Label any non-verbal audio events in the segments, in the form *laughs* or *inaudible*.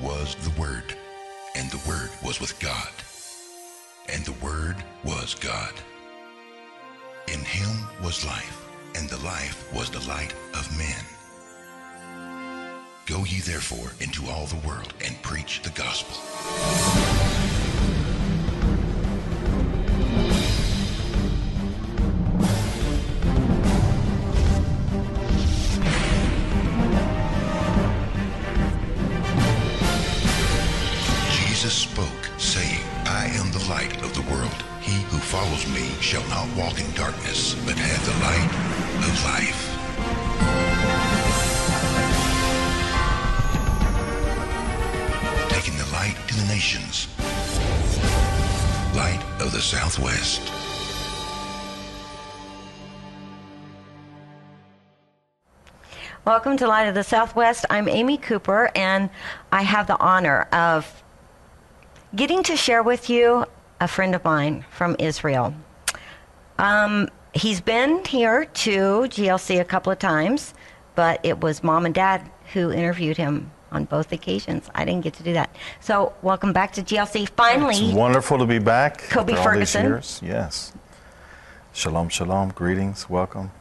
was the Word, and the Word was with God, and the Word was God. In him was life, and the life was the light of men. Go ye therefore into all the world and preach the gospel. Welcome to Light of the Southwest. I'm Amy Cooper, and I have the honor of getting to share with you a friend of mine from Israel. Um, he's been here to GLC a couple of times, but it was mom and dad who interviewed him on both occasions. I didn't get to do that. So, welcome back to GLC. Finally, It's wonderful to be back. Kobe after all these Ferguson. years. Yes. Shalom, shalom. Greetings. Welcome.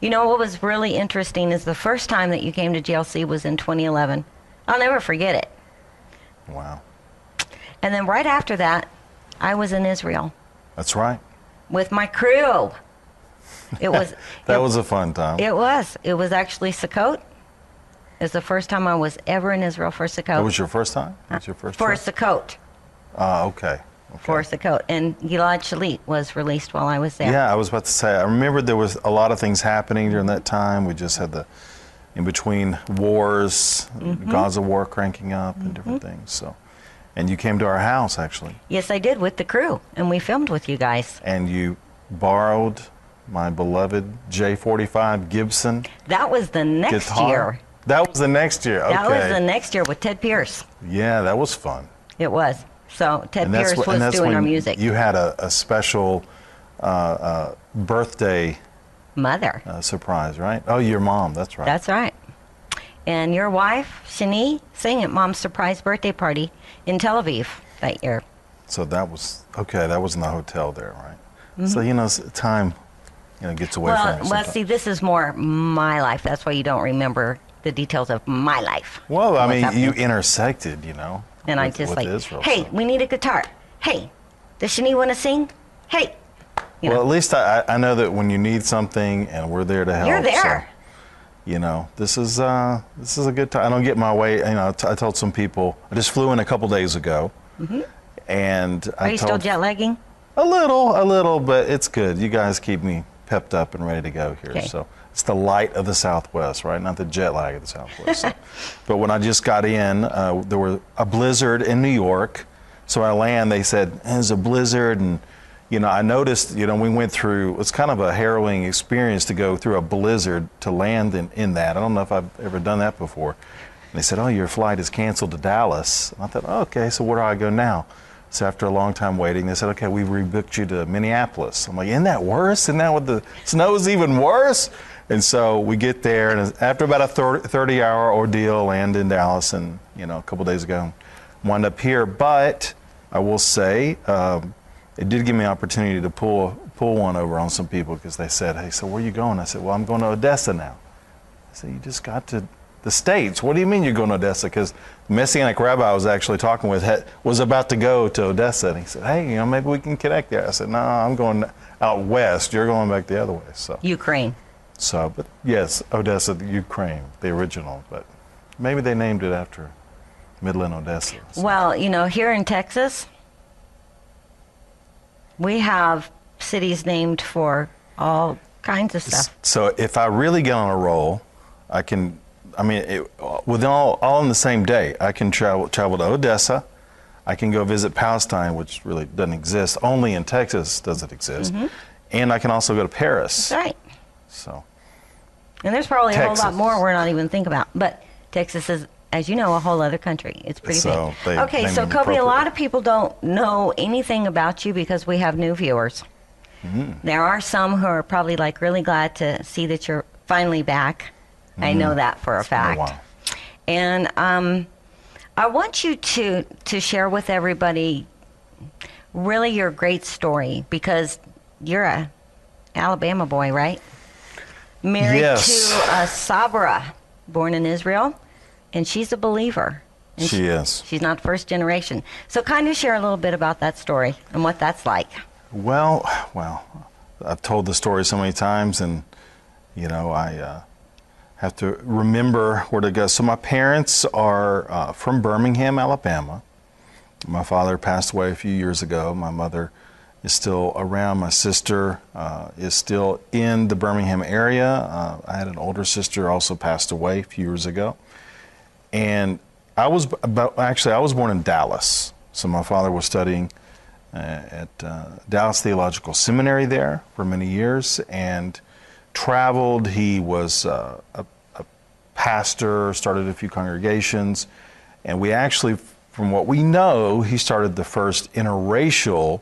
You know what was really interesting is the first time that you came to GLC was in 2011. I'll never forget it. Wow. And then right after that, I was in Israel That's right. with my crew. It was *laughs* That it, was a fun time. it was it was actually Sukkot. It's the first time I was ever in Israel for Sukkot. It was your first time? That was your first for trip? Sukkot. Ah, okay. Okay. For Sukkot. And Gilad Shalit was released while I was there. Yeah, I was about to say. I remember there was a lot of things happening during that time. We just had the in between wars, Mm-hmm. Gaza war cranking up, and different things. So, and you came to our house actually, Yes, I did with the crew, and we filmed with you guys. and you borrowed my beloved J45 Gibson That was the next guitar. year. That was the next year. Okay. That was the next year with Ted Pearce. Yeah, that was fun. It was. So Ted Pearce wh- was doing our music. You had a, a special uh, uh, birthday Mother. uh, surprise, right? Oh, your mom. That's right. That's right. And your wife, Shani, sang at Mom's surprise birthday party in Tel Aviv that year. so that was okay. That was in the hotel there, right? Mm-hmm. So you know, time you know gets away well, from well, see, this is more my life. That's why you don't remember the details of my life. Well, I mean, you intersected, you know. And I just like, hey, so. we need a guitar. Hey, does Shani want to sing? Hey, you well, know, at least I, I know that when you need something, and we're there to help. you're so, there. you know, this is uh, this is a good time. I don't get my way. You know, t- I told some people. I just flew in a couple days ago, and Mm-hmm. Are I you told still jet lagging? a little, a little, but it's good. You guys keep me pepped up and ready to go here. Okay. So it's the light of the Southwest, right? Not the jet lag of the Southwest. So- *laughs* but when I just got in, uh, there was a blizzard in New York. So I land. They said there's a blizzard, and you know, I noticed. You know, we went through. It's kind of a harrowing experience to go through a blizzard to land in, in that. I don't know if I've ever done that before. And they said, "Oh, your flight is canceled to Dallas." And I thought, oh, "Okay, so where do I go now?" So after a long time waiting, they said, "Okay, we've rebooked you to Minneapolis." I'm like, "Isn't that worse? Isn't that what the snow is even worse?" And so we get there, and after about a 30-hour ordeal, land in Dallas, and you know, a couple days ago, wind up here. But I will say, um, it did give me an opportunity to pull pull one over on some people because they said, "Hey, so where are you going?" I said, "Well, I'm going to Odessa now." I said, "You just got to the states. What do you mean you're going to Odessa?" Because the Messianic rabbi I was actually talking with had, was about to go to Odessa, and he said, "Hey, you know, maybe we can connect there." I said, "No, I'm going out west. You're going back the other way." So, Ukraine. So, but yes, Odessa, the Ukraine, the original, but maybe they named it after Midland, Odessa. So- Well, you know, here in Texas, we have cities named for all kinds of stuff. So if I really get on a roll, I can. I mean, it, within all all in the same day, I can travel travel to Odessa. I can go visit Palestine, which really doesn't exist. Only in Texas does it exist. Mm-hmm. And I can also go to Paris. That's right. So And there's probably a whole lot more we're not even thinking about. But Texas is, as you know, a whole other country. It's pretty So big. okay, so Kobe, a lot of people don't know anything about you because we have new viewers. Mm-hmm. There are some who are probably like really glad to see that you're finally back. I know that for a Mm-hmm. It's been a fact. while. And um, I want you to to share with everybody really your great story because you're a Alabama boy, right? Married Yes. to a Sabra, born in Israel, and she's a believer. And She is. She's not first generation. So, kind of share a little bit about that story and what that's like. Well, well, I've told the story so many times, and you know, I uh, have to remember where to go. So my parents are uh, from Birmingham, Alabama. My father passed away a few years ago. My mother is still around. My sister uh, is still in the Birmingham area. Uh, I had an older sister also passed away a few years ago, and I was about actually I was born in Dallas. So my father was studying uh, at uh, Dallas Theological Seminary there for many years and traveled. He was uh, a, a pastor, started a few congregations, and we actually, from what we know, he started the first interracial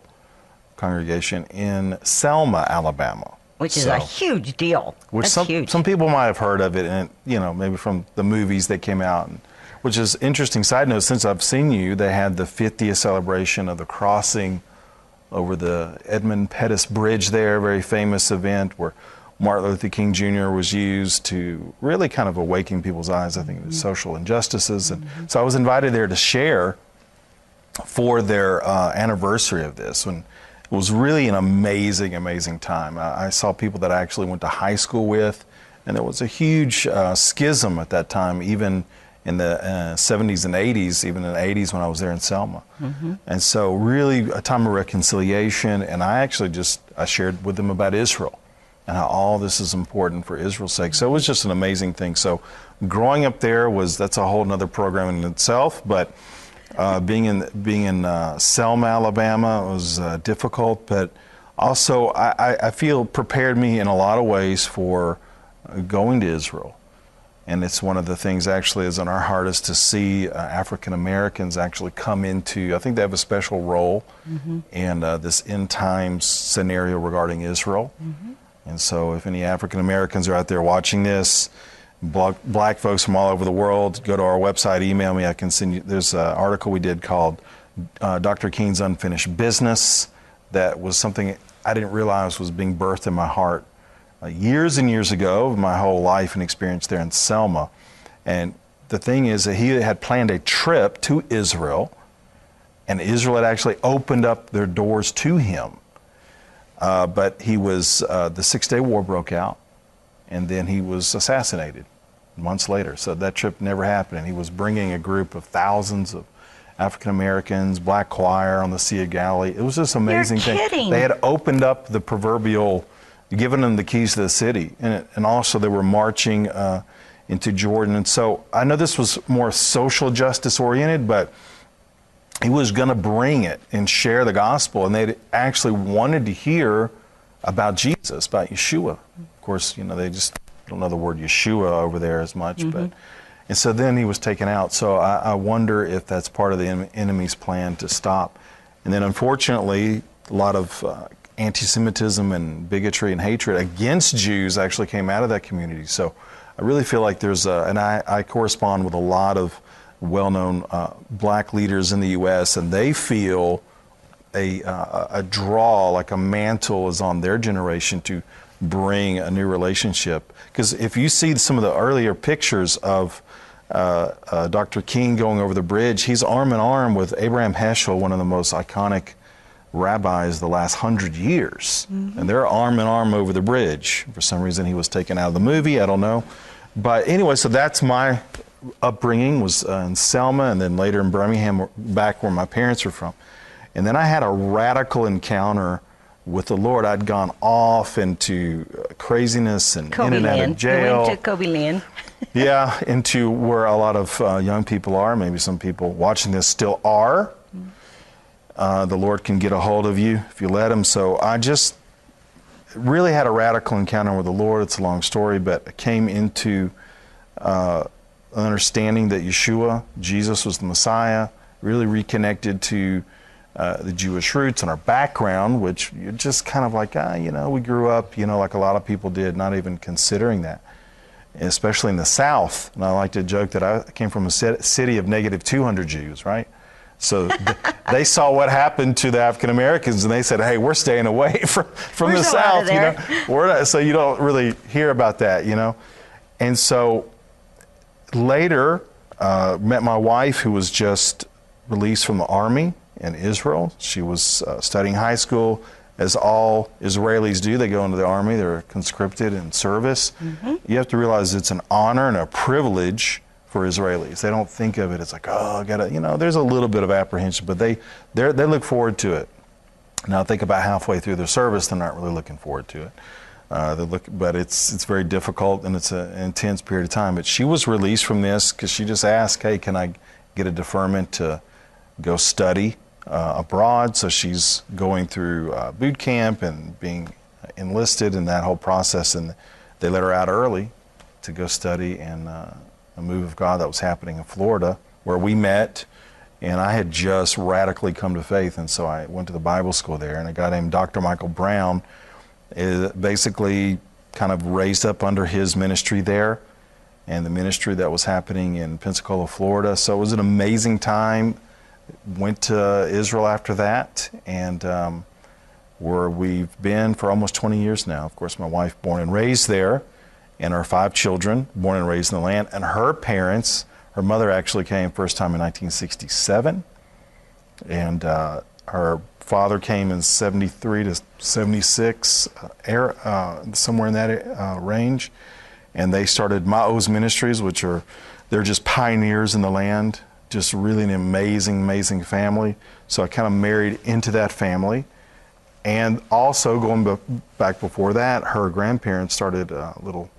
congregation in Selma, Alabama. Which is So- a huge deal. which That's some huge. some people might have heard of it, and you know maybe from the movies that came out. And, which is interesting. Side note: since I've seen you, they had the 50th celebration of the crossing over the Edmund Pettus Bridge there, a very famous event where Martin Luther King Jr. was used to really kind of awaken people's eyes, I think, to social injustices. And so I was invited there to share for their uh, anniversary of this. When it was really an amazing, amazing time. I, I saw people that I actually went to high school with, and there was a huge uh, schism at that time, even in the uh, 70s and 80s, even in the 80s when I was there in Selma. And so, really, a time of reconciliation. And I actually just I shared with them about Israel and how all this is important for Israel's sake. So it was just an amazing thing. So growing up there was that's a whole nother program in itself. But uh, being in being in uh, Selma, Alabama, was uh, difficult, but also I, I- feel prepared me in a lot of ways for uh, going to Israel. And it's one of the things actually is on our heart is to see uh, African Americans actually come into. I think they have a special role in uh, this end times scenario regarding Israel. And so, if any African Americans are out there watching this, black, folks from all over the world, go to our website, email me. I can send you. There's an article we did called uh, Dr. King's Unfinished Business that was something I didn't realize was being birthed in my heart uh, years and years ago, my whole life and experience there in Selma. And the thing is that he had planned a trip to Israel, and Israel had actually opened up their doors to him. Uh, but he was, uh, the Six Day War broke out, and then he was assassinated months later. So that trip never happened. And he was bringing a group of thousands of African Americans, black choir on the Sea of Galilee. It was just amazing thing. kidding. They had opened up the proverbial, given them the keys to the city, and, it, and also they were marching uh, into Jordan. And so I know this was more social justice oriented, but he was going to bring it and share the gospel, and they actually wanted to hear about Jesus, about Yeshua. Course, you know they just don't know the word Yeshua over there as much, but and so then he was taken out. So I, I wonder if that's part of the en- enemy's plan to stop. And then unfortunately, a lot of uh, anti-Semitism and bigotry and hatred against Jews actually came out of that community. So I really feel like there's a, and I, I correspond with a lot of well-known uh, black leaders in the U.S. and they feel a, uh, a draw, like a mantle is on their generation to bring a new relationship. Because if you see some of the earlier pictures of uh, uh, Dr. King going over the bridge, he's arm in arm with Abraham Heschel, one of the most iconic rabbis the last hundred years. And they're arm in arm over the bridge. For some reason, he was taken out of the movie. I don't know. But anyway, so that's my upbringing was uh, in Selma and then later in Birmingham, back where my parents were from. And then I had a radical encounter with the Lord. I'd gone off into uh, craziness and Kobe in and out of jail. You went to Kobe Land. *laughs* yeah, into where a lot of uh, young people are. Maybe some people watching this still are. Uh, the Lord can get a hold of you if you let Him. So I just really had a radical encounter with the Lord. It's a long story, but I came into uh, understanding that Yeshua, Jesus, was the Messiah. Really reconnected to uh, the Jewish roots and our background, which you're just kind of like, ah, you know, we grew up, you know, like a lot of people did, not even considering that. especially in the South. And I like to joke that I came from a city of negative 200 Jews, right? So *laughs* they saw what happened to the African Americans, and they said, "Hey, we're staying away *laughs* from from We're the so out of South." You know, *laughs* we're not, so you don't really hear about that, you know. And so later, uh, met my wife, who was just released from the army in Israel. She was uh, studying high school, as all Israelis do. They go into the army; they're conscripted in service. You have to realize it's an honor and a privilege for Israelis. They don't think of it as like, oh, I gotta, you know. There's a little bit of apprehension, but they they they look forward to it. Now, think about halfway through their service, they're not really looking forward to it. Uh, they look, but it's it's very difficult and it's a- an intense period of time. But she was released from this because she just asked, "Hey, can I get a deferment to go study uh, abroad?" So she's going through uh, boot camp and being enlisted in that whole process, and they let her out early to go study and uh, a move of God that was happening in Florida, where we met. And I had just radically come to faith, and so I went to the Bible school there, and a guy named Dr. Michael Brown is basically kind of raised up under his ministry there and the ministry that was happening in Pensacola, Florida. So it was an amazing time. Went to Israel after that, and um, where we've been for almost 20 years now. Of course, my wife born and raised there, and our five children born and raised in the land. And her parents, her mother actually came first time in 1967, and uh, her father came in 73 to 76, uh, air, uh, somewhere in that uh, range. And they started Maoz Ministries, which are, they're just pioneers in the land, just really an amazing, amazing family. So I kind of married into that family. And also, going be- back before that, her grandparents started a little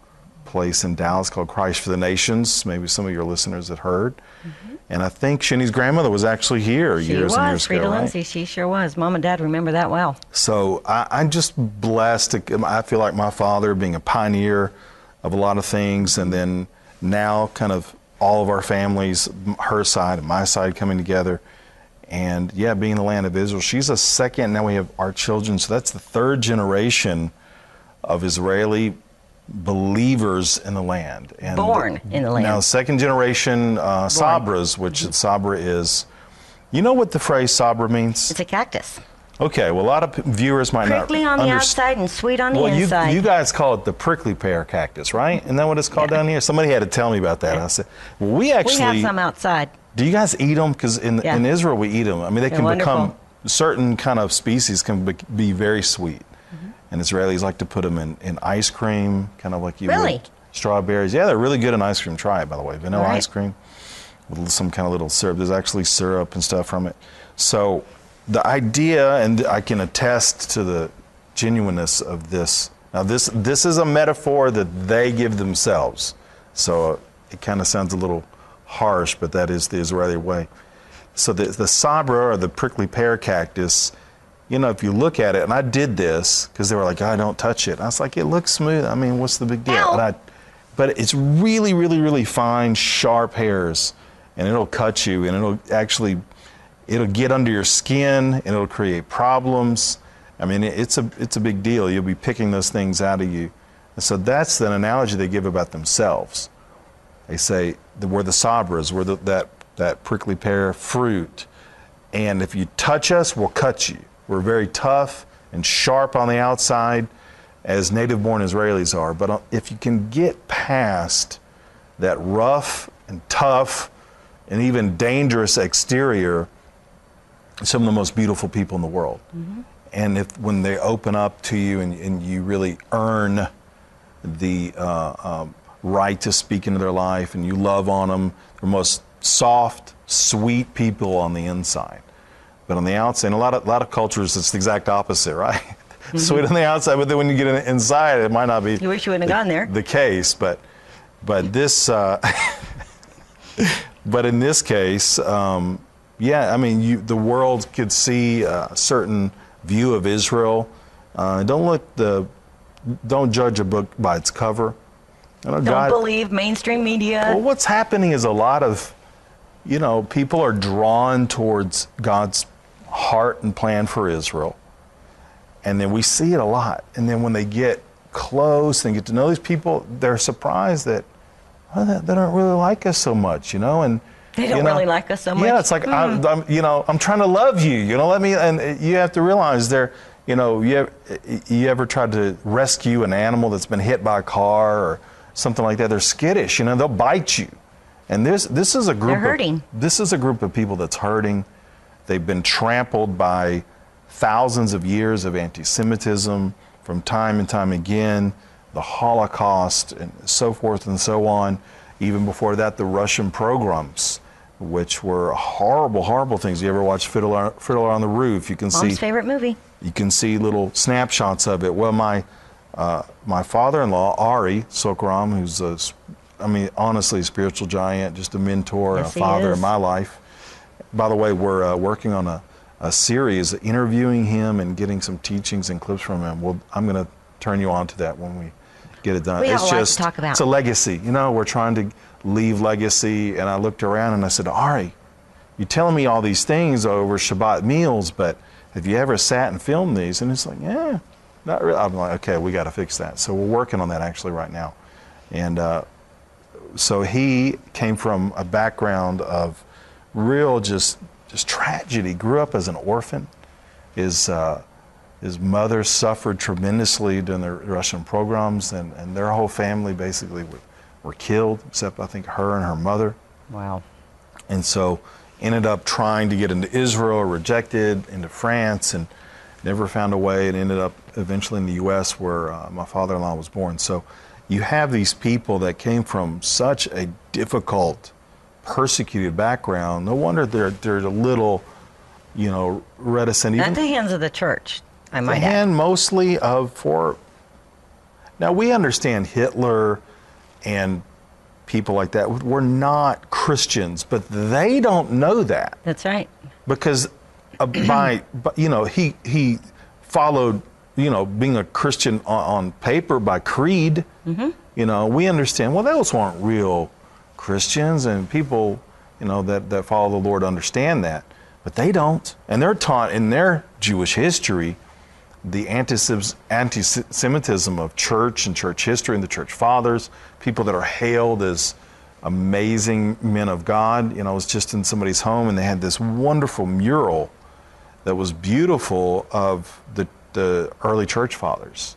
place in Dallas called Christ for the Nations. Maybe some of your listeners had heard. And I think Shani's grandmother was actually here Mm-hmm. She years and years was. Freda ago. right? Lindsay, she sure was. Mom and Dad remember that well. So I, I'm just blessed. To, I feel like my father being a pioneer of a lot of things, and then now kind of all of our families, her side and my side coming together. And yeah, being the land of Israel. She's a second. Now we have our children. So that's the third generation of Israeli believers in the land. And Born in the land. Now, second generation uh, Sabras, which Sabra is. You know what the phrase Sabra means? It's a cactus. Okay, well, a lot of viewers might know. Prickly not on the outside and sweet on the Well, you, inside. you guys call it the prickly pear cactus, right? Isn't that what it's called Yeah. down here? Somebody had to tell me about that. I said, well, we actually... we have some outside. do you guys eat them? Because in, Yeah. in Israel, we eat them. I mean, they They're can wonderful. become, certain kind of species can be, be very sweet. Mm-hmm. And Israelis like to put them in, in ice cream, kind of like you Really? would strawberries. Yeah, they're really good in ice cream. Try it, by the way. Vanilla Right. ice cream with some kind of little syrup. There's actually syrup and stuff from it. So the idea, and I can attest to the genuineness of this. Now, this this is a metaphor that they give themselves. So uh, it kind of sounds a little harsh, but that is the Israeli way. So the the sabra or the prickly pear cactus. You know, if you look at it, and I did this because they were like, "I don't touch it." And I was like, "It looks smooth. I mean, what's the big deal?" I, but it's really, really, really fine, sharp hairs, and it'll cut you, and it'll actually, it'll get under your skin, and it'll create problems. I mean, it's a it's a big deal. You'll be picking those things out of you, and so that's the analogy they give about themselves. They say that we're the sabras, we're the, that that prickly pear fruit, and if you touch us, we'll cut you. We're very tough and sharp on the outside, as native-born Israelis are. But uh, if you can get past that rough and tough and even dangerous exterior, some of the most beautiful people in the world. And if when they open up to you and, and you really earn the uh, um, right to speak into their life and you love on them, they're most soft, sweet people on the inside. But on the outside, in a lot of, a lot of cultures, it's the exact opposite, *laughs* right? Sweet on the outside, but then when you get in, inside, it might not be. You wish you wouldn't have gone there. The case, but but this, uh, *laughs* but in this case, um, yeah, I mean, you, the world could see a certain view of Israel. Uh, don't look the, don't judge a book by its cover. Don't God- believe mainstream media. well, what's happening is a lot of, you know, people are drawn towards God's heart and plan for Israel. And then we see it a lot. And then when they get close and get to know these people, they're surprised that oh, they, they don't really like us so much, you know, and They don't you know, really like us so much. Yeah, it's like I'm, mm. I'm, you know, I'm trying to love you, you know. Let me, and you have to realize there, you know, you ever, you ever tried to rescue an animal that's been hit by a car or something like that? They're skittish, you know. They'll bite you, and this this is a group. They're hurting. Of, this is a group of people that's hurting. They've been trampled by thousands of years of anti-Semitism from time and time again, the Holocaust and so forth and so on. Even before that, the Russian pogroms, which were horrible, horrible things. You ever watch Fiddler, Fiddler on the Roof? You can see Mom's see favorite movie. you can see little snapshots of it. Well, my uh, my father-in-law Ari Sorko-Ram, who's a, I mean, honestly, a spiritual giant, just a mentor, Yes, a father in my life. By the way, we're uh, working on a, a series interviewing him and getting some teachings and clips from him. Well, I'm going to turn you on to that when we get it done. We have it's a lot to just talk about. it's a legacy. You know, we're trying to leave legacy. And I looked around and I said, Ari, you're telling me all these things over Shabbat meals, but have you ever sat and filmed these? And it's like, yeah, not really. I'm like, okay, we got to fix that. So we're working on that actually right now. And uh, so he came from a background of real just just tragedy. Grew up as an orphan. His uh, his mother suffered tremendously during the Russian pogroms, and, and their whole family basically were, were killed, except I think her and her mother Wow. and so ended up trying to get into Israel, rejected into France, and never found a way, and ended up eventually in the U.S. where uh, my father-in-law was born. So you have these people that came from such a difficult, persecuted background. No wonder they're they're a little, you know, reticent. Even At the hands of the church, I the might add. hand mostly of for. Now we understand Hitler and people like that were not Christians, but they don't know that That's right. because uh, *clears throat* by, you know he he followed you know being a Christian on, on paper by creed. You know we understand. Well, those weren't real Christians, and people you know that that follow the Lord understand that, but they don't, and they're taught in their Jewish history the anti- anti-Semitism of church and church history and the church fathers, people that are hailed as amazing men of God. You know, I was just in somebody's home and they had this wonderful mural that was beautiful of the, the early church fathers.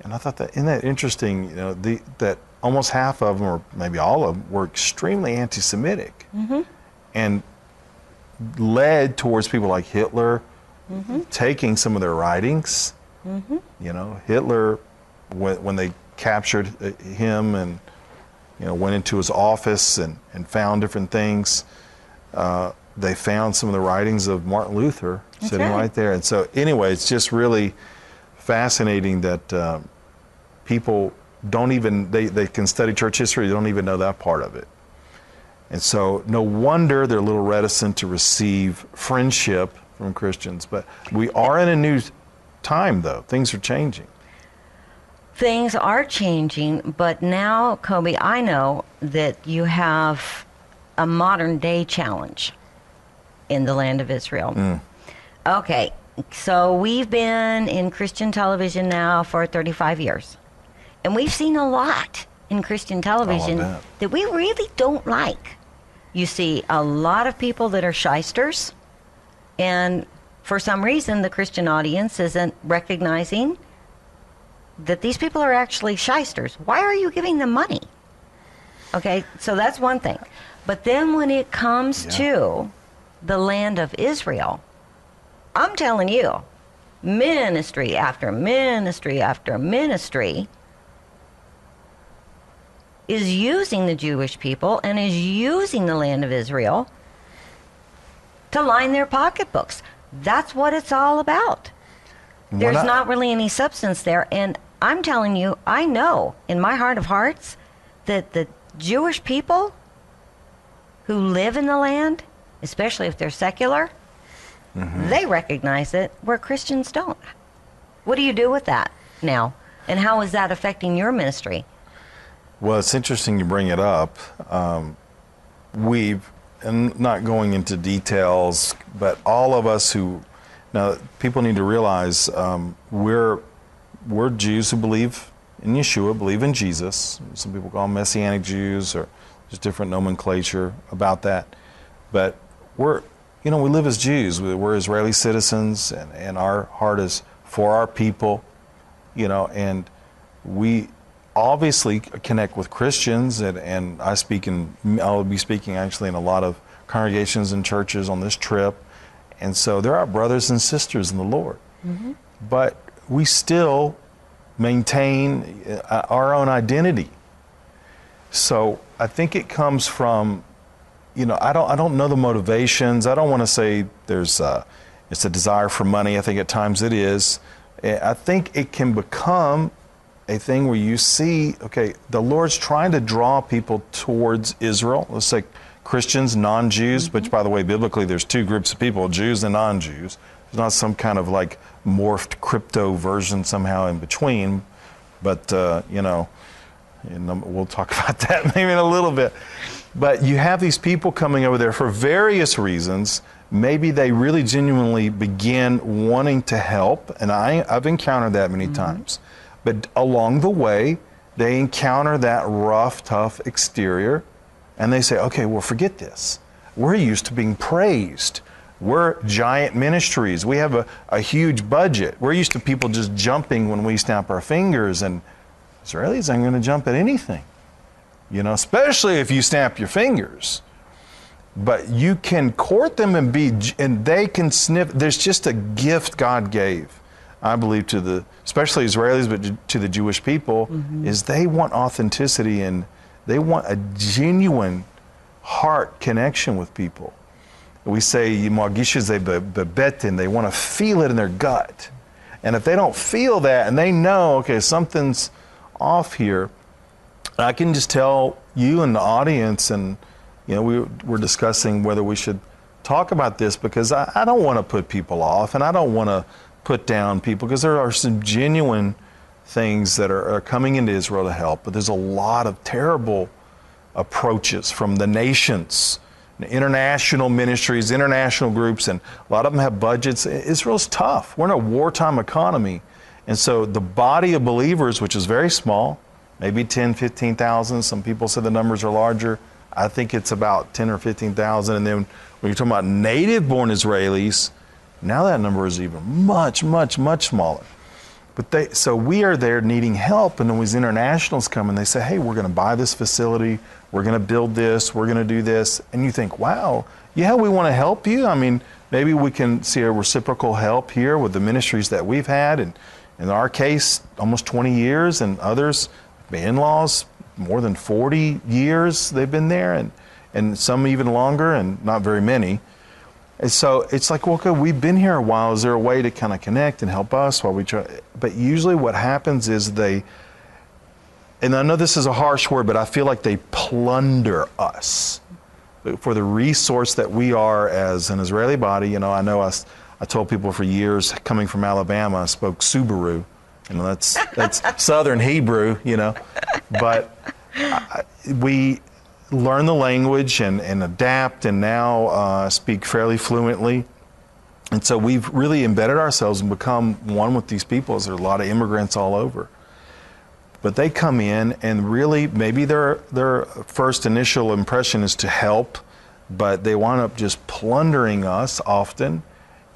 And I thought that, isn't that interesting, you know, the, that almost half of them, or maybe all of them, were extremely anti-Semitic. Mm-hmm. And led towards people like Hitler taking some of their writings. You know, Hitler, when, when they captured uh, him and you know went into his office and, and found different things, uh, they found some of the writings of Martin Luther sitting right. right there. And so, anyway, it's just really fascinating that uh, people don't even they, they can study church history, they don't even know that part of it. And so, no wonder they're a little reticent to receive friendship from Christians. But we are in a new time, though. Things are changing. Things are changing, but now, Kobe, I know that you have a modern day challenge in the land of Israel. Mm. Okay, so we've been in Christian television now for 35 years, and we've seen a lot in Christian oh, television bet. that we really don't like. You see a lot of people that are shysters, and for some reason, the Christian audience isn't recognizing that these people are actually shysters. Why are you giving them money? Okay, so that's one thing. But then when it comes Yeah. to the land of Israel, I'm telling you, ministry after ministry after ministry is using the Jewish people and is using the land of Israel to line their pocketbooks. That's what it's all about. We're There's not, really any substance there. And I'm telling you, I know in my heart of hearts that the Jewish people who live in the land, especially if they're secular, they recognize it where Christians don't. What do you do with that now? And how is that affecting your ministry? Well, it's interesting you bring it up. Um, we've, and not going into details, but all of us who, now people need to realize um, we're, we're Jews who believe in Yeshua, believe in Jesus. Some people call them Messianic Jews or there's different nomenclature about that. But we're, you know, we live as Jews. We're Israeli citizens, and, and our heart is for our people, you know, and we obviously connect with Christians, and, and I speak in, I'll be speaking actually in a lot of congregations and churches on this trip. And so there are brothers and sisters in the Lord. Mm-hmm. But we still maintain uh, our own identity. So I think it comes from, you know, I don't, I don't know the motivations. I don't want to say there's a, it's a desire for money. I think at times it is. I think it can become a thing where you see, okay, the Lord's trying to draw people towards Israel. Let's say Christians, non Jews, mm-hmm. which, by the way, biblically, there's two groups of people Jews and non Jews. There's not some kind of like morphed crypto version somehow in between, but, uh, you know, we'll talk *laughs* about that *laughs* maybe in a little bit. But you have these people coming over there for various reasons. Maybe they really genuinely begin wanting to help, and I, I've encountered that many mm-hmm. times. But along the way, they encounter that rough, tough exterior, and they say, okay, well, forget this. We're used to being praised. We're giant ministries. We have a, a huge budget. We're used to people just jumping when we snap our fingers, and Israelis aren't going to jump at anything, you know, especially if you snap your fingers. But you can court them and be, and they can sniff. There's just a gift God gave I believe, to the, especially Israelis, but to the Jewish people, mm-hmm. is they want authenticity and they want a genuine heart connection with people. We say, bebetin, they want to feel it in their gut. And if they don't feel that and they know, okay, something's off here, I can just tell you and the audience, and you know, we were discussing whether we should talk about this because I, I don't want to put people off and I don't want to put down people because there are some genuine things that are, are, coming into Israel to help, but there's a lot of terrible approaches from the nations, international ministries, international groups, and a lot of them have budgets. Israel's tough. We're in a wartime economy. And so the body of believers, which is very small, maybe 10, 15,000, some people say the numbers are larger. I think it's about 10 or 15,000. And then when you're talking about native born Israelis, now that number is even much, much, much smaller. But they, so we are there needing help, and then these internationals come and they say, "Hey, we're going to buy this facility. We're going to build this. We're going to do this." And you think, "Wow, yeah, we want to help you. I mean, maybe we can see a reciprocal help here with the ministries that we've had, and in our case, almost 20 years, and others, my in-laws, more than 40 years they've been there, and and some even longer, and not very many." And so it's like, well, okay, we've been here a while. Is there a way to kind of connect and help us while we try? But usually what happens is they, and I know this is a harsh word, but I feel like they plunder us for the resource that we are as an Israeli body. You know, I know I, I told people for years coming from Alabama, I spoke Subaru. You know, that's, that's *laughs* Southern Hebrew, you know. But I, we, learn the language and, and adapt and now uh, speak fairly fluently. And so we've really embedded ourselves and become one with these people as there are a lot of immigrants all over. But they come in and really maybe their their first initial impression is to help, but they wind up just plundering us often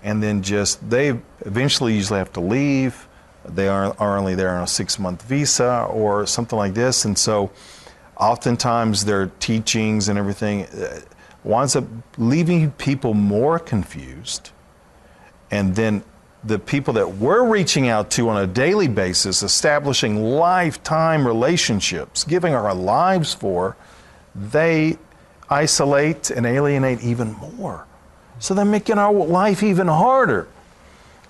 and then just they eventually usually have to leave. They are, are only there on a six month visa or something like this. And so oftentimes their teachings and everything uh, winds up leaving people more confused. And then the people that we're reaching out to on a daily basis, establishing lifetime relationships, giving our lives for, they isolate and alienate even more. So they're making our life even harder.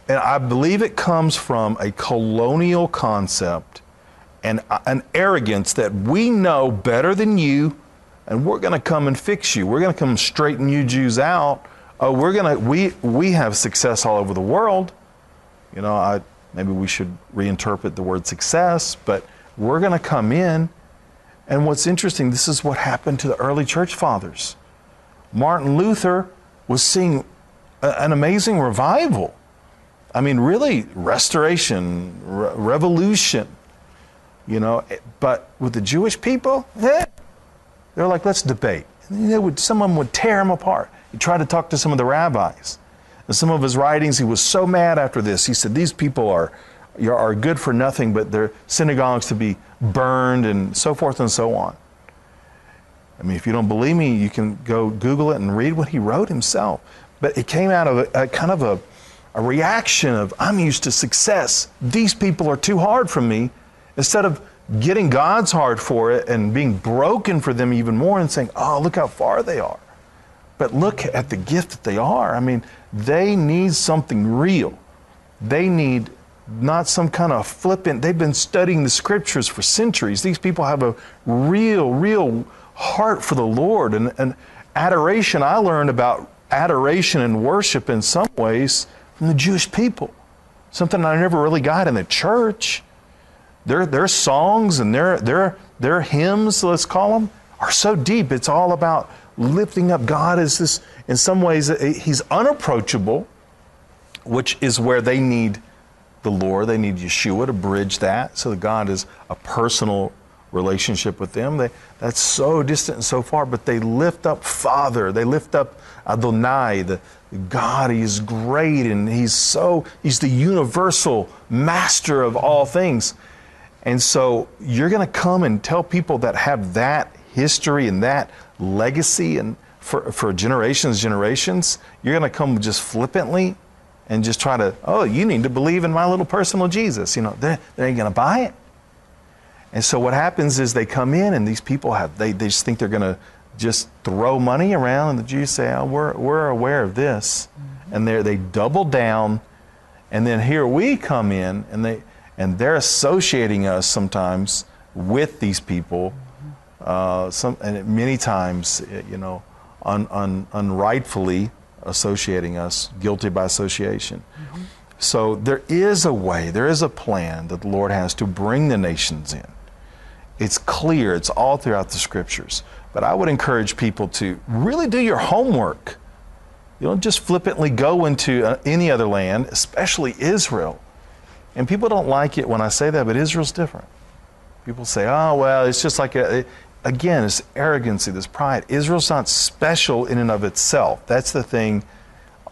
And I believe it comes from a colonial concept and uh, an arrogance that we know better than you, and we're going to come and fix you. We're going to come straighten you Jews out. Oh, we're going to we we have success all over the world. You know, I maybe we should reinterpret the word success, but we're going to come in. And what's interesting, this is what happened to the early church fathers. Martin Luther was seeing a, an amazing revival. I mean, really, restoration, re- revolution you know. But with the Jewish people, eh, they're like, let's debate. Would, some of them would tear him apart. He tried to talk to some of the rabbis. In some of his writings, he was so mad after this. He said, These people are, are good for nothing, but they're synagogues to be burned and so forth and so on. I mean, if you don't believe me, you can go Google it and read what he wrote himself. But it came out of a, a kind of a, a reaction of, I'm used to success. These people are too hard for me. Instead of getting God's heart for it and being broken for them even more and saying, oh, look how far they are. But look at the gift that they are. I mean, they need something real. They need not some kind of flippant, they've been studying the scriptures for centuries. These people have a real, real heart for the Lord. And, and adoration, I learned about adoration and worship in some ways from the Jewish people. Something I never really got in the church. Their, their songs and their, their, their hymns, let's call them, are so deep. It's all about lifting up God as this, in some ways, uh, He's unapproachable, which is where they need the Lord. They need Yeshua to bridge that so that God is a personal relationship with them. They, that's so distant and so far, but they lift up Father. They lift up Adonai, the God. He's great and He's so, He's the universal master of all things. And so you're going to come and tell people that have that history and that legacy and for, for generations, generations, you're going to come just flippantly and just try to, oh, you need to believe in my little personal Jesus. You know, they, they ain't going to buy it. And so what happens is they come in and these people have, they, they just think they're going to just throw money around and the Jews say, oh, we're, we're aware of this. Mm-hmm. And they they double down. And then here we come in and they, and they're associating us sometimes with these people, uh, some, and many times, you know, un, un, unrightfully associating us, guilty by association. Mm-hmm. So there is a way, there is a plan that the Lord has to bring the nations in. It's clear, it's all throughout the scriptures. But I would encourage people to really do your homework. You don't just flippantly go into uh, any other land, especially Israel and people don't like it when I say that, but Israel's different. People say, oh, well, it's just like, a, again, it's arrogancy, this pride. Israel's not special in and of itself. That's the thing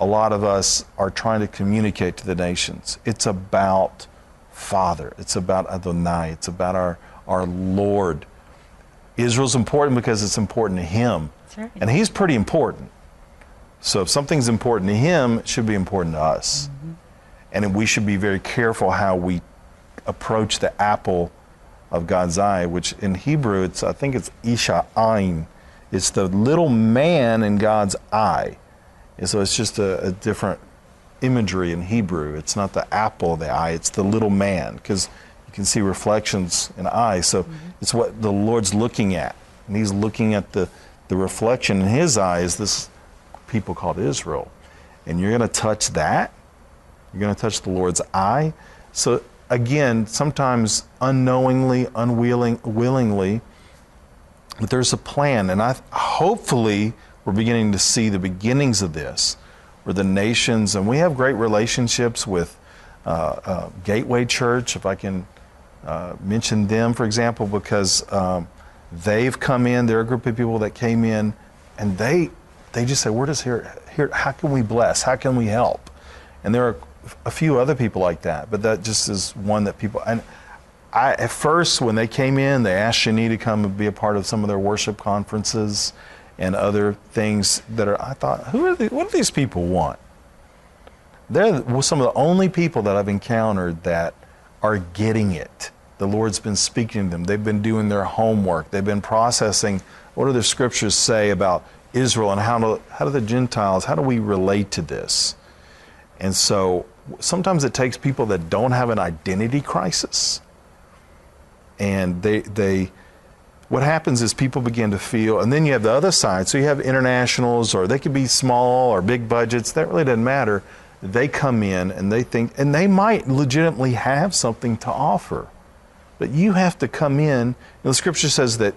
a lot of us are trying to communicate to the nations. It's about Father, it's about Adonai, it's about our, our Lord. Israel's important because it's important to Him. Right. And He's pretty important. So if something's important to Him, it should be important to us. Mm-hmm and we should be very careful how we approach the apple of God's eye, which in Hebrew it's I think it's Isha Ain. It's the little man in God's eye. And so it's just a, a different imagery in Hebrew. It's not the apple of the eye, it's the little man, because you can see reflections in eye. So mm-hmm. it's what the Lord's looking at. And he's looking at the, the reflection in his eye is this people called Israel. And you're going to touch that, you're going to touch the Lord's eye. So again, sometimes unknowingly, unwilling, willingly, but there's a plan, and I hopefully we're beginning to see the beginnings of this, where the nations, and we have great relationships with uh, uh, Gateway Church, if I can uh, mention them, for example, because um, they've come in. They're a group of people that came in, and they they just say, "Where does here here? How can we bless? How can we help?" And there are a few other people like that, but that just is one that people. And I, at first, when they came in, they asked Shani to come and be a part of some of their worship conferences and other things that are. I thought, who are these, what do these people want? They're some of the only people that I've encountered that are getting it. The Lord's been speaking to them. They've been doing their homework. They've been processing what do the scriptures say about Israel and how do, how do the Gentiles, how do we relate to this? And so sometimes it takes people that don't have an identity crisis and they they what happens is people begin to feel and then you have the other side. So you have internationals or they could be small or big budgets that really doesn't matter. They come in and they think and they might legitimately have something to offer. But you have to come in the scripture says that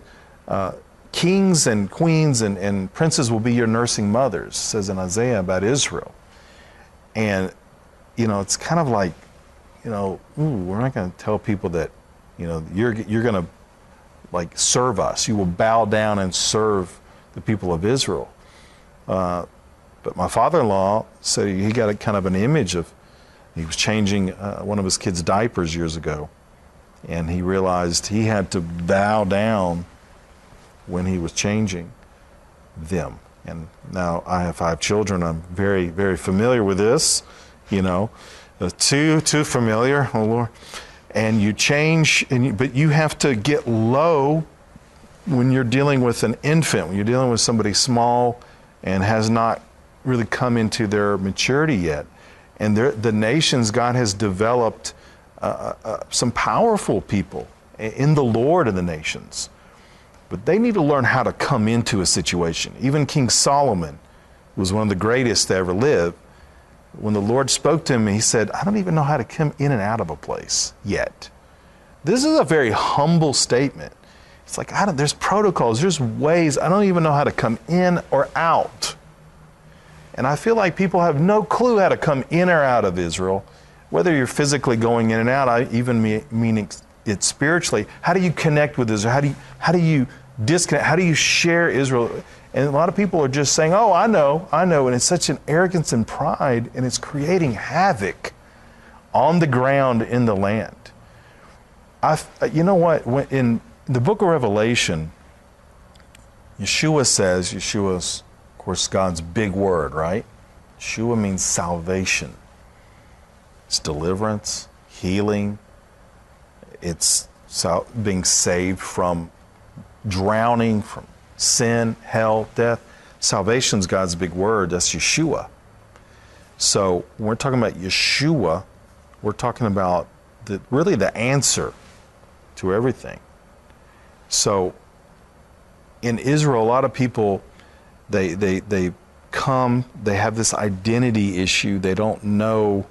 uh, kings and queens and, and princes will be your nursing mothers says in isaiah about israel. And you know, it's kind of like, you know, ooh, we're not going to tell people that You know, you're, you're going to like serve us. You will bow down and serve the people of Israel. Uh, but my father-in-law said he got a kind of an image of he was changing uh, one of his kids' diapers years ago, and he realized he had to bow down when he was changing them. And now I have five children. I'm very, very familiar with this. You know, uh, too, too familiar. Oh Lord. And you change, and you, but you have to get low when you're dealing with an infant. When you're dealing with somebody small and has not really come into their maturity yet. And the nations, God has developed uh, uh, some powerful people in the Lord in the nations. But they need to learn how to come into a situation. Even King Solomon was one of the greatest to ever live. When the Lord spoke to him, he said, I don't even know how to come in and out of a place yet. This is a very humble statement. It's like, I don't, there's protocols, there's ways. I don't even know how to come in or out. And I feel like people have no clue how to come in or out of Israel, whether you're physically going in and out, I even meaning it spiritually. How do you connect with Israel? How do you, how do you disconnect? How do you share Israel? And a lot of people are just saying, oh, I know, I know. And it's such an arrogance and pride, and it's creating havoc on the ground in the land. I, you know what? When, in the book of Revelation, Yeshua says, Yeshua's of course, God's big word, right? Shua means salvation. It's deliverance, healing. It's being saved from drowning, from sin, hell, death. Salvation's God's big word. That's Yeshua. So when we're talking about Yeshua, we're talking about the, really the answer to everything. So in Israel, a lot of people they, they, they come, they have this identity issue. They don't know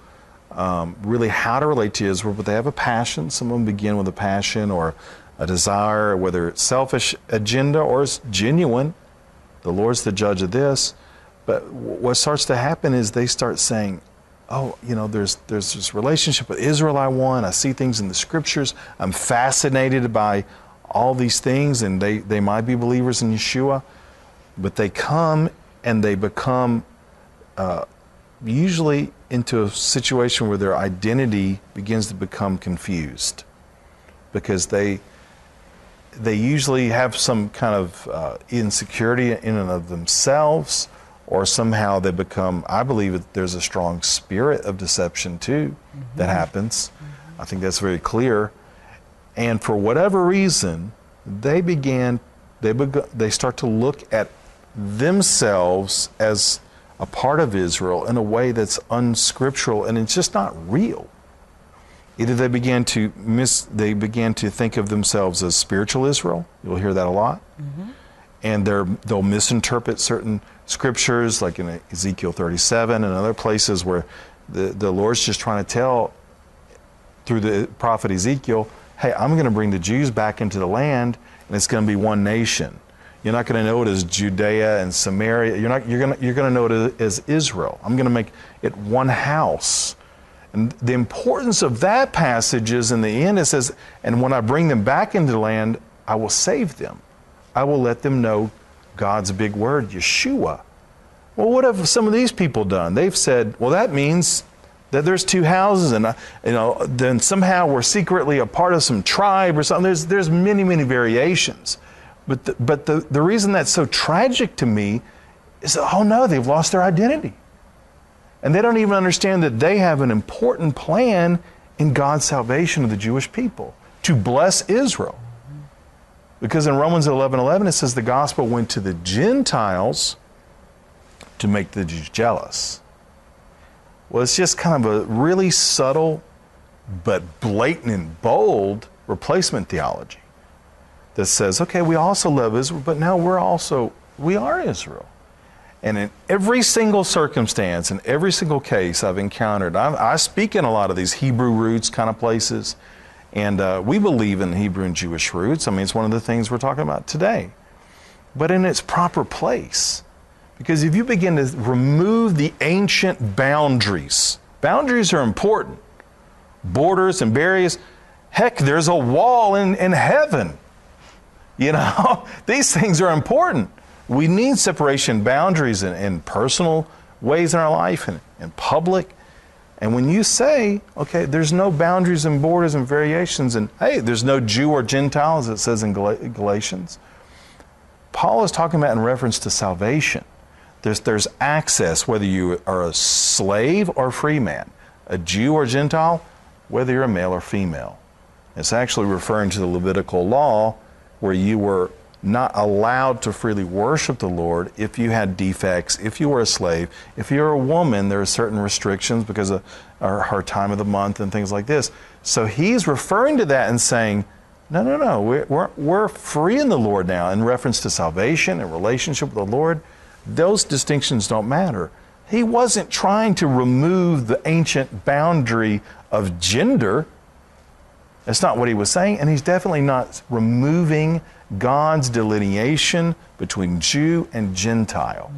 um, really how to relate to Israel, but they have a passion. Some of them begin with a passion or a desire, whether it's selfish agenda or it's genuine. The Lord's the judge of this. But what starts to happen is they start saying, oh, you know, there's, there's this relationship with Israel I want. I see things in the scriptures. I'm fascinated by all these things, and they, they might be believers in Yeshua but they come and they become uh, usually into a situation where their identity begins to become confused because they they usually have some kind of uh, insecurity in and of themselves or somehow they become i believe that there's a strong spirit of deception too mm-hmm. that happens mm-hmm. i think that's very clear and for whatever reason they began they, beg- they start to look at themselves as a part of Israel in a way that's unscriptural and it's just not real. Either they began to miss, they began to think of themselves as spiritual Israel. You'll hear that a lot, mm-hmm. and they're, they'll misinterpret certain scriptures, like in Ezekiel 37 and other places where the, the Lord's just trying to tell through the prophet Ezekiel, "Hey, I'm going to bring the Jews back into the land, and it's going to be one nation." You're not going to know it as Judea and Samaria. You're not. You're going to. You're going to know it as Israel. I'm going to make it one house. And the importance of that passage is in the end it says, "And when I bring them back into the land, I will save them. I will let them know God's big word, Yeshua." Well, what have some of these people done? They've said, "Well, that means that there's two houses and you know then somehow we're secretly a part of some tribe or something there's there's many many variations but the, but the, the reason that's so tragic to me is that, oh no, they've lost their identity. And they don't even understand that they have an important plan in God's salvation of the Jewish people to bless Israel. Because in Romans 11 11, it says the gospel went to the Gentiles to make the Jews jealous. Well, it's just kind of a really subtle but blatant and bold replacement theology that says, okay, we also love Israel, but now we're also, we are Israel. And in every single circumstance, in every single case I've encountered, I, I speak in a lot of these Hebrew roots kind of places, and uh, we believe in Hebrew and Jewish roots. I mean, it's one of the things we're talking about today. But in its proper place. Because if you begin to remove the ancient boundaries, boundaries are important, borders and barriers Heck, there's a wall in, in heaven. You know, *laughs* these things are important. We need separation boundaries in, in personal ways in our life and in public. And when you say, okay, there's no boundaries and borders and variations, and hey, there's no Jew or Gentile, as it says in Gal- Galatians, Paul is talking about in reference to salvation. There's, there's access, whether you are a slave or a free man, a Jew or Gentile, whether you're a male or female. It's actually referring to the Levitical law where you were not allowed to freely worship the Lord if you had defects, if you were a slave. If you're a woman, there are certain restrictions because of her, time of the month and things like this. So he's referring to that and saying, no, no, no, we're, we're free in the Lord now in reference to salvation and relationship with the Lord. Those distinctions don't matter. He wasn't trying to remove the ancient boundary of gender. That's not what he was saying. And he's definitely not removing God's delineation between Jew and Gentile.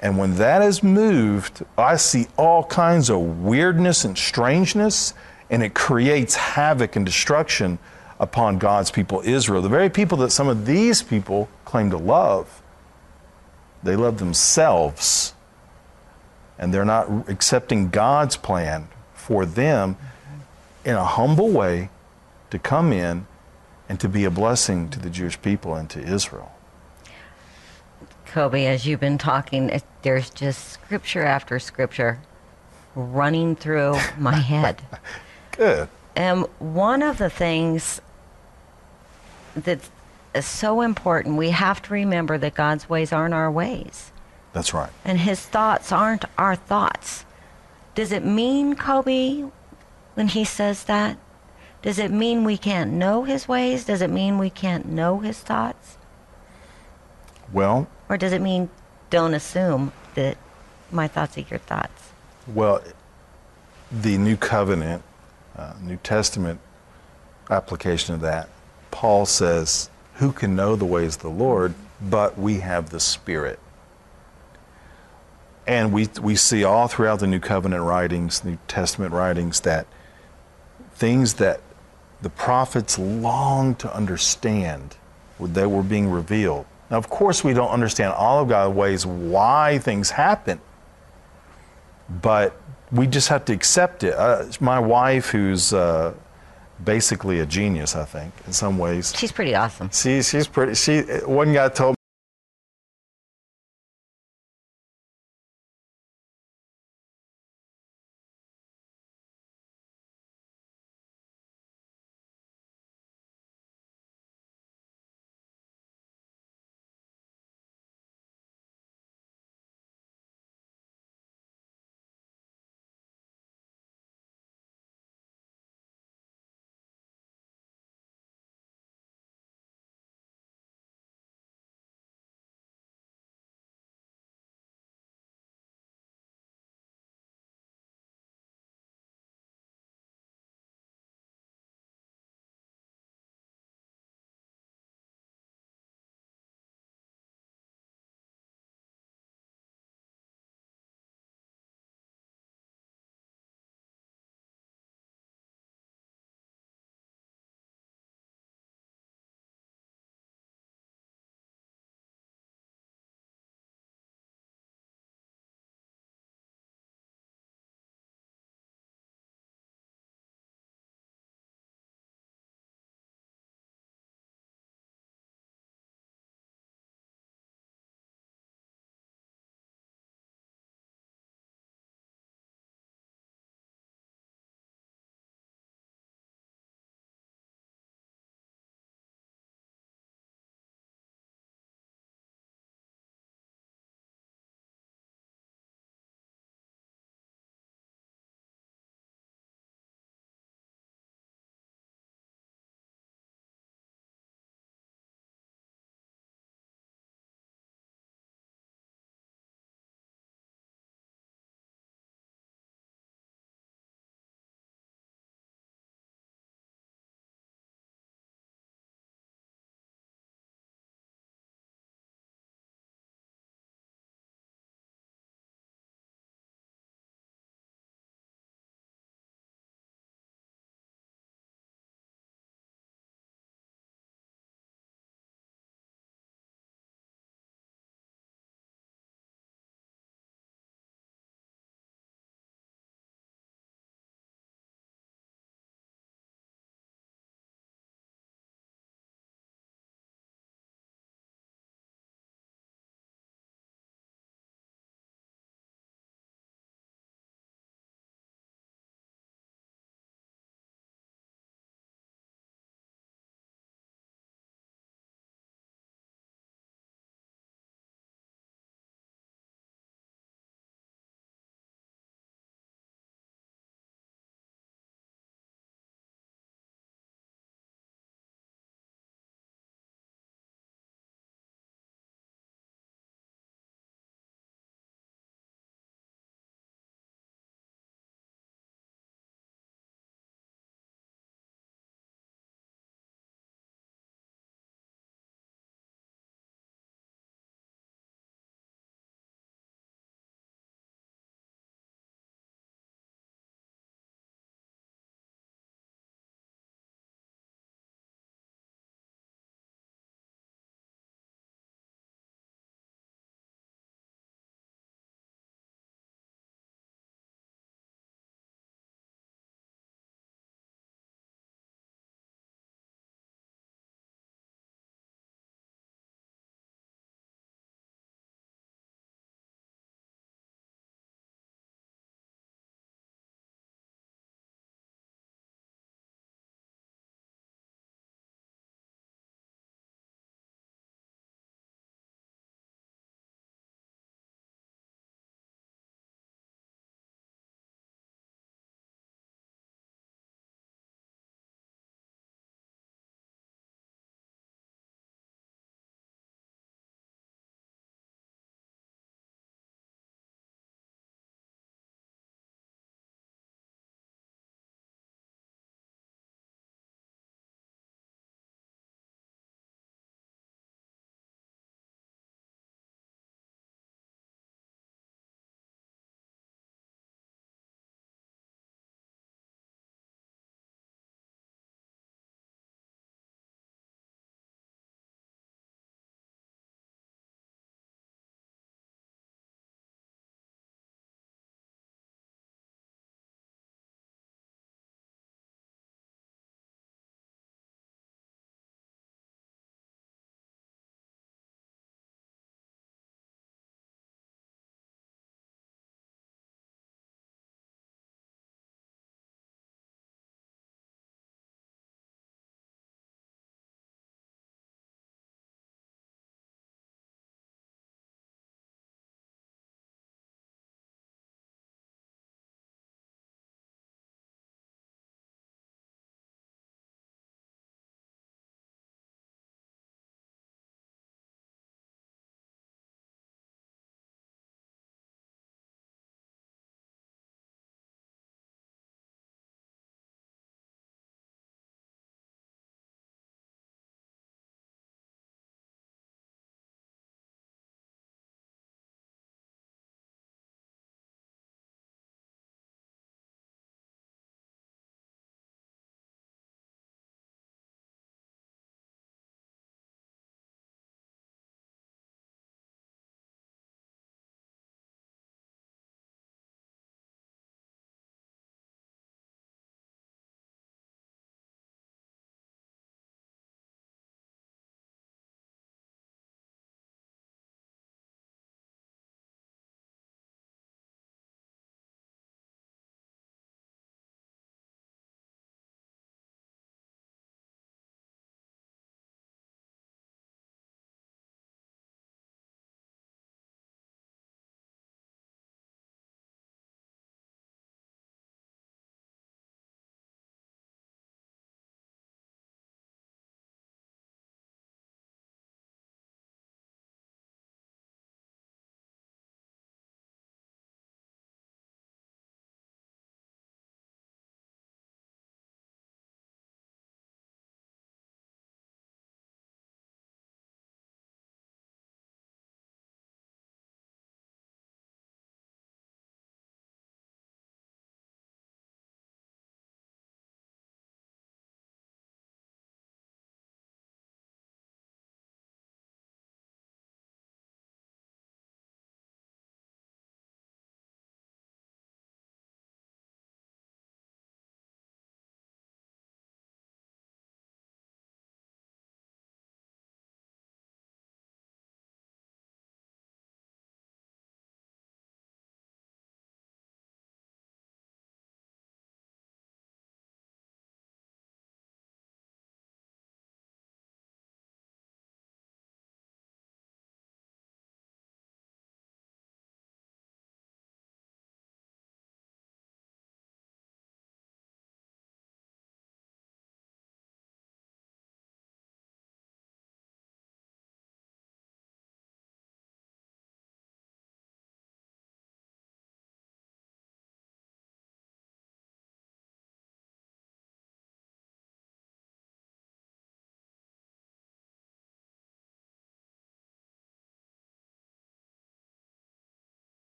And when that is moved, I see all kinds of weirdness and strangeness, and it creates havoc and destruction upon God's people, Israel. The very people that some of these people claim to love, they love themselves. And they're not accepting God's plan for them in a humble way to come in and to be a blessing to the Jewish people and to Israel. Kobe, as you've been talking, there's just scripture after scripture running through my *laughs* head. Good. And one of the things that's so important, we have to remember that God's ways aren't our ways. That's right. And his thoughts aren't our thoughts. Does it mean, Kobe, when he says that? Does it mean we can't know his ways? Does it mean we can't know his thoughts? Well, or does it mean don't assume that my thoughts are your thoughts? Well, the New Covenant, uh, New Testament application of that, Paul says, Who can know the ways of the Lord? But we have the Spirit. And we, we see all throughout the New Covenant writings, New Testament writings, that things that the prophets longed to understand that were being revealed. Now, of course, we don't understand all of God's ways, why things happen, but we just have to accept it. Uh, my wife, who's uh, basically a genius, I think, in some ways. She's pretty awesome. She, she's pretty. She one guy told